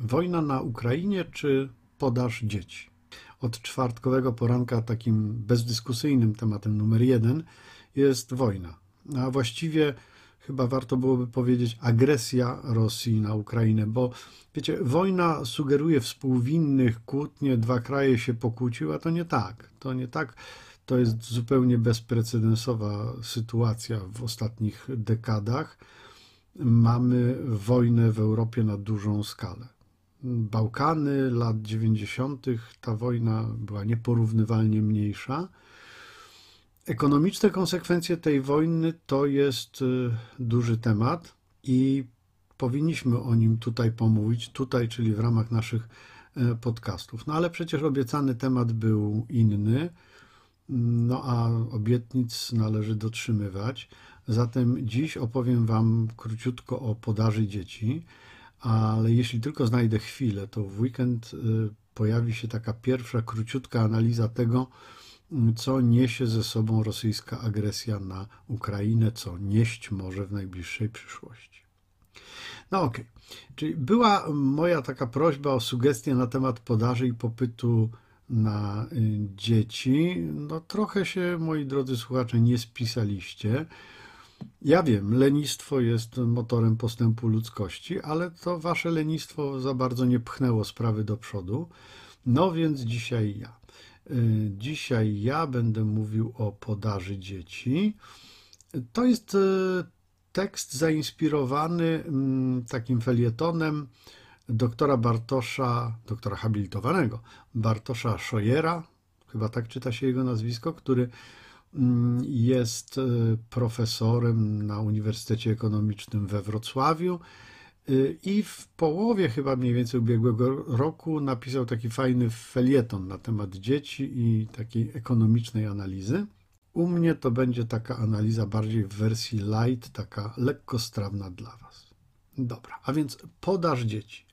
Wojna na Ukrainie czy podaż dzieci? Od czwartkowego poranka takim bezdyskusyjnym tematem numer jeden jest wojna. A właściwie chyba warto byłoby powiedzieć agresja Rosji na Ukrainę, bo wiecie, wojna sugeruje współwinnych, kłótnie, dwa kraje się pokłóciły, a to nie tak. To nie tak. To jest zupełnie bezprecedensowa sytuacja w ostatnich dekadach. Mamy wojnę w Europie na dużą skalę. Bałkany, lat 90., ta wojna była nieporównywalnie mniejsza. Ekonomiczne konsekwencje tej wojny to jest y, duży temat i powinniśmy o nim tutaj pomówić, tutaj, czyli w ramach naszych e, podcastów. No ale przecież obiecany temat był inny, no a obietnic należy dotrzymywać. Zatem dziś opowiem Wam króciutko o podaży dzieci ale jeśli tylko znajdę chwilę, to w weekend y, pojawi się taka pierwsza króciutka analiza tego, co niesie ze sobą rosyjska agresja na Ukrainę, co nieść może w najbliższej przyszłości. No okej, okay. czyli była moja taka prośba o sugestie na temat podaży i popytu na y, dzieci. No trochę się, moi drodzy słuchacze, nie spisaliście. Ja wiem, lenistwo jest motorem postępu ludzkości, ale to wasze lenistwo za bardzo nie pchnęło sprawy do przodu. No więc dzisiaj ja. Y, dzisiaj ja będę mówił o podaży dzieci. To jest y, tekst zainspirowany mm, takim felietonem doktora Bartosza, doktora habilitowanego Bartosza Szojera, chyba tak czyta się jego nazwisko, który jest e, profesorem na Uniwersytecie Ekonomicznym we Wrocławiu e, i w połowie chyba mniej więcej ubiegłego roku napisał taki fajny felieton na temat dzieci i takiej ekonomicznej analizy. U mnie to będzie taka analiza bardziej w wersji light, taka lekko strawna dla Was. Dobra, a więc podaż dzieci.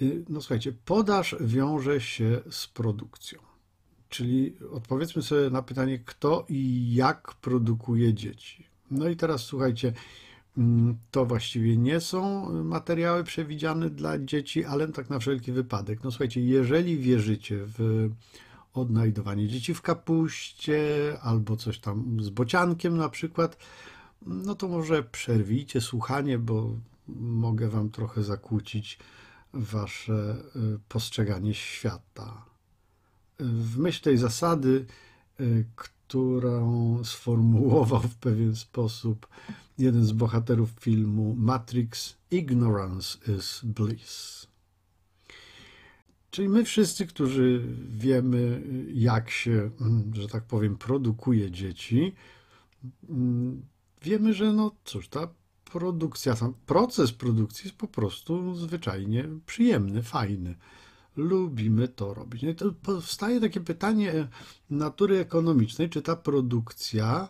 E, no słuchajcie, podaż wiąże się z produkcją. Czyli odpowiedzmy sobie na pytanie, kto i jak produkuje dzieci. No i teraz słuchajcie, mm, to właściwie nie są materiały przewidziane dla dzieci, ale tak na wszelki wypadek. No słuchajcie, jeżeli wierzycie w odnajdowanie dzieci w kapuście albo coś tam z bociankiem na przykład, no to może przerwijcie słuchanie, bo mogę wam trochę zakłócić wasze y, postrzeganie świata w myśl tej zasady, y, którą sformułował w pewien sposób jeden z bohaterów filmu Matrix, ignorance is bliss. Czyli my wszyscy, którzy wiemy, jak się, że tak powiem, produkuje dzieci, wiemy, że no cóż, ta produkcja, sam proces produkcji jest po prostu zwyczajnie przyjemny, fajny lubimy to robić. No i to powstaje takie pytanie natury ekonomicznej, czy ta produkcja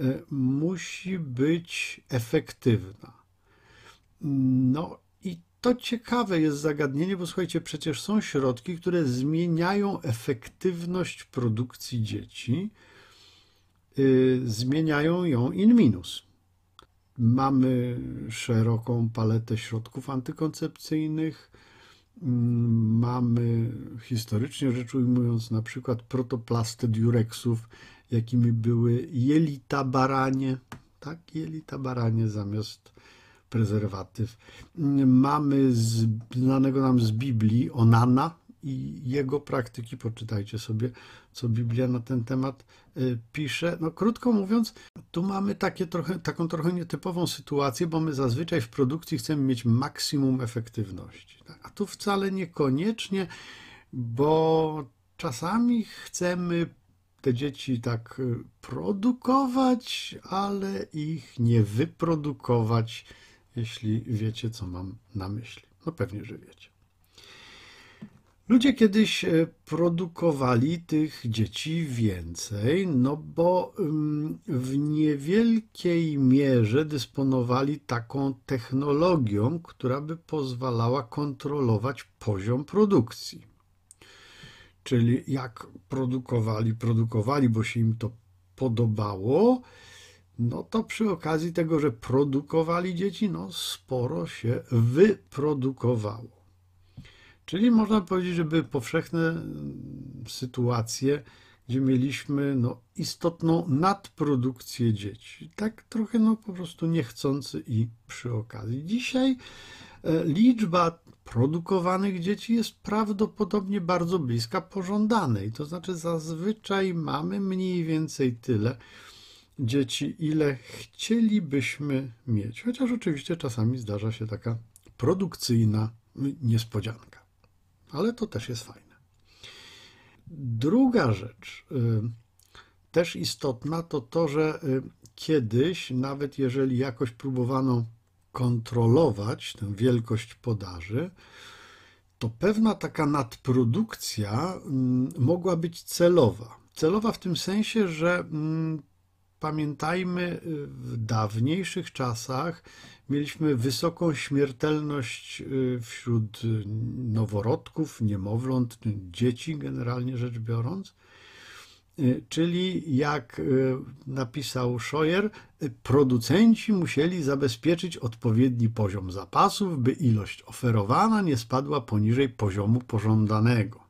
e, musi być efektywna. No i to ciekawe jest zagadnienie, bo słuchajcie, przecież są środki, które zmieniają efektywność produkcji dzieci, yy, zmieniają ją in minus. Mamy szeroką paletę środków antykoncepcyjnych, mamy historycznie rzecz ujmując na przykład protoplastę diureksów, jakimi były jelita baranie, tak, jelita baranie zamiast prezerwatyw. Mamy znanego nam z Biblii Onana, i jego praktyki. Poczytajcie sobie, co Biblia na ten temat pisze. No, krótko mówiąc, tu mamy takie trochę, taką trochę nietypową sytuację, bo my zazwyczaj w produkcji chcemy mieć maksimum efektywności. Tak? A tu wcale niekoniecznie, bo czasami chcemy te dzieci tak y, produkować, ale ich nie wyprodukować, jeśli wiecie, co mam na myśli. No pewnie, że wiecie. Ludzie kiedyś e, produkowali tych dzieci więcej, no bo w niewielkiej mierze dysponowali taką technologią, która by pozwalała kontrolować poziom produkcji. Czyli jak produkowali, produkowali, bo się im to podobało, no to przy okazji tego, że produkowali dzieci, no sporo się wyprodukowało. Czyli można powiedzieć, że były powszechne mm, sytuacje, gdzie mieliśmy no, istotną nadprodukcję dzieci. Tak trochę no, po prostu niechcący i przy okazji. Dzisiaj e, liczba produkowanych dzieci jest prawdopodobnie bardzo bliska pożądanej. To znaczy zazwyczaj mamy mniej więcej tyle dzieci, ile chcielibyśmy mieć. Chociaż oczywiście czasami zdarza się taka produkcyjna niespodzianka. Ale to też jest fajne. Druga rzecz, y, też istotna, to to, że y, kiedyś, nawet jeżeli jakoś próbowano kontrolować tę wielkość podaży, to pewna taka nadprodukcja mm, mogła być celowa. Celowa w tym sensie, że mm, pamiętajmy, y, w dawniejszych czasach mieliśmy wysoką śmiertelność y, wśród noworodków, niemowląt, dzieci generalnie rzecz biorąc. Y, czyli jak napisał Scheuer, producenci musieli zabezpieczyć odpowiedni poziom zapasów, by ilość oferowana nie spadła poniżej poziomu pożądanego.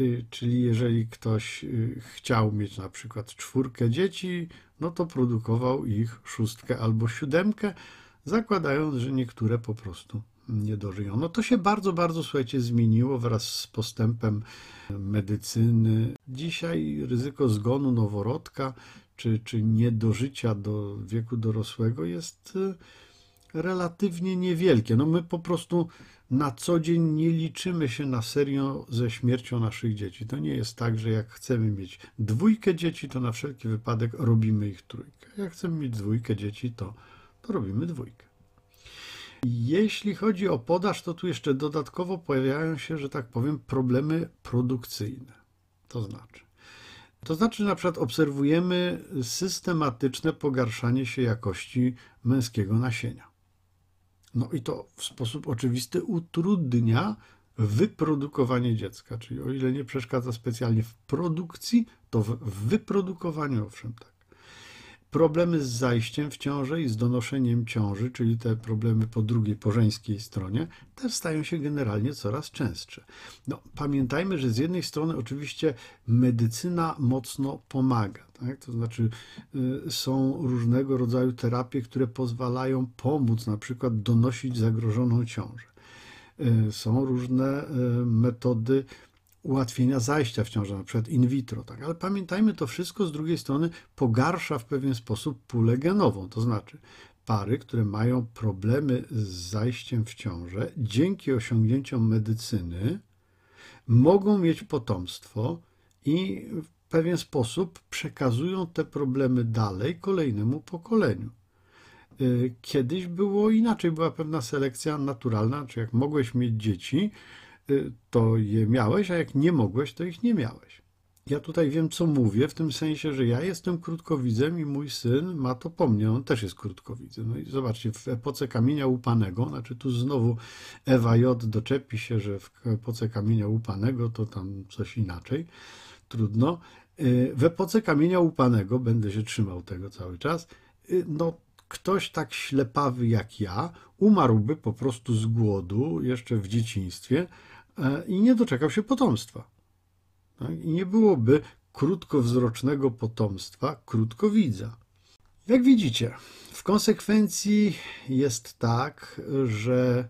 Y, czyli jeżeli ktoś y, chciał mieć na przykład czwórkę dzieci, no to produkował ich szóstkę albo siódemkę, zakładając, że niektóre po prostu nie dożyją. No to się bardzo, bardzo, słuchajcie, zmieniło wraz z postępem medycyny. Dzisiaj ryzyko zgonu noworodka czy, czy niedożycia do wieku dorosłego jest relatywnie niewielkie. No my po prostu na co dzień nie liczymy się na serio ze śmiercią naszych dzieci. To nie jest tak, że jak chcemy mieć dwójkę dzieci, to na wszelki wypadek robimy ich trójkę. Jak chcemy mieć dwójkę dzieci, to, to robimy dwójkę. Jeśli chodzi o podaż, to tu jeszcze dodatkowo pojawiają się, że tak powiem, problemy produkcyjne. To znaczy, to znaczy, na przykład obserwujemy systematyczne pogarszanie się jakości męskiego nasienia. No i to w sposób oczywisty utrudnia wyprodukowanie dziecka. Czyli o ile nie przeszkadza specjalnie w produkcji, to w wyprodukowaniu owszem tak. Problemy z zajściem w ciążę i z donoszeniem ciąży, czyli te problemy po drugiej, po żeńskiej stronie, też stają się generalnie coraz częstsze. No, pamiętajmy, że z jednej strony oczywiście medycyna mocno pomaga. Tak? To znaczy y, są różnego rodzaju terapie, które pozwalają pomóc na przykład donosić zagrożoną ciążę. Y, są różne y, metody ułatwienia zajścia w ciążę, na przykład in vitro, tak? ale pamiętajmy, to wszystko z drugiej strony pogarsza w pewien sposób pulę genową, to znaczy pary, które mają problemy z zajściem w ciążę, dzięki osiągnięciom medycyny mogą mieć potomstwo i w pewien sposób przekazują te problemy dalej kolejnemu pokoleniu. Y, kiedyś było inaczej, była pewna selekcja naturalna, czy jak mogłeś mieć dzieci, to je miałeś, a jak nie mogłeś, to ich nie miałeś. Ja tutaj wiem, co mówię, w tym sensie, że ja jestem krótkowidzem i mój syn ma to po mnie, on też jest krótkowidzem. No i zobaczcie, w epoce kamienia łupanego, znaczy tu znowu Ewa J. doczepi się, że w epoce kamienia łupanego to tam coś inaczej, trudno. Y, w epoce kamienia łupanego, będę się trzymał tego cały czas, y, no ktoś tak ślepawy jak ja umarłby po prostu z głodu jeszcze w dzieciństwie, i nie doczekał się potomstwa. Tak? I nie byłoby krótkowzrocznego potomstwa krótkowidza. Jak widzicie, w konsekwencji jest tak, że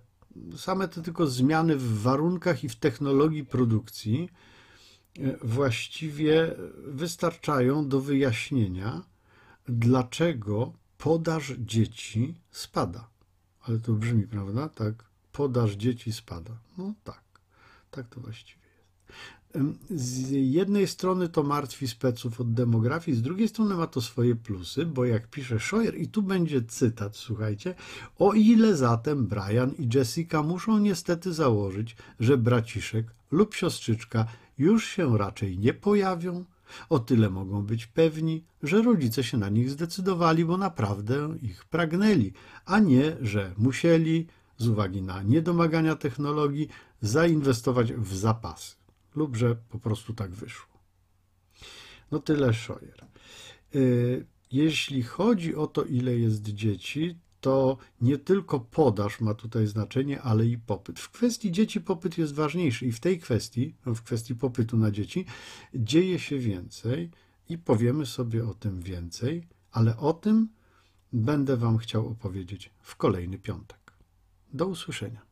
same te tylko zmiany w warunkach i w technologii produkcji e, właściwie wystarczają do wyjaśnienia, dlaczego podaż dzieci spada. Ale to brzmi, prawda? Tak, podaż dzieci spada. No tak. Tak to właściwie jest. Z jednej strony to martwi speców od demografii, z drugiej strony ma to swoje plusy, bo jak pisze Scheuer, i tu będzie cytat, słuchajcie, o ile zatem Brian i Jessica muszą niestety założyć, że braciszek lub siostrzyczka już się raczej nie pojawią, o tyle mogą być pewni, że rodzice się na nich zdecydowali, bo naprawdę ich pragnęli, a nie, że musieli, z uwagi na niedomagania technologii, zainwestować w zapasy, lub że po prostu tak wyszło. No tyle Scheuer. Y, jeśli chodzi o to, ile jest dzieci, to nie tylko podaż ma tutaj znaczenie, ale i popyt. W kwestii dzieci popyt jest ważniejszy i w tej kwestii, no, w kwestii popytu na dzieci, dzieje się więcej i powiemy sobie o tym więcej, ale o tym będę Wam chciał opowiedzieć w kolejny piątek. Do usłyszenia.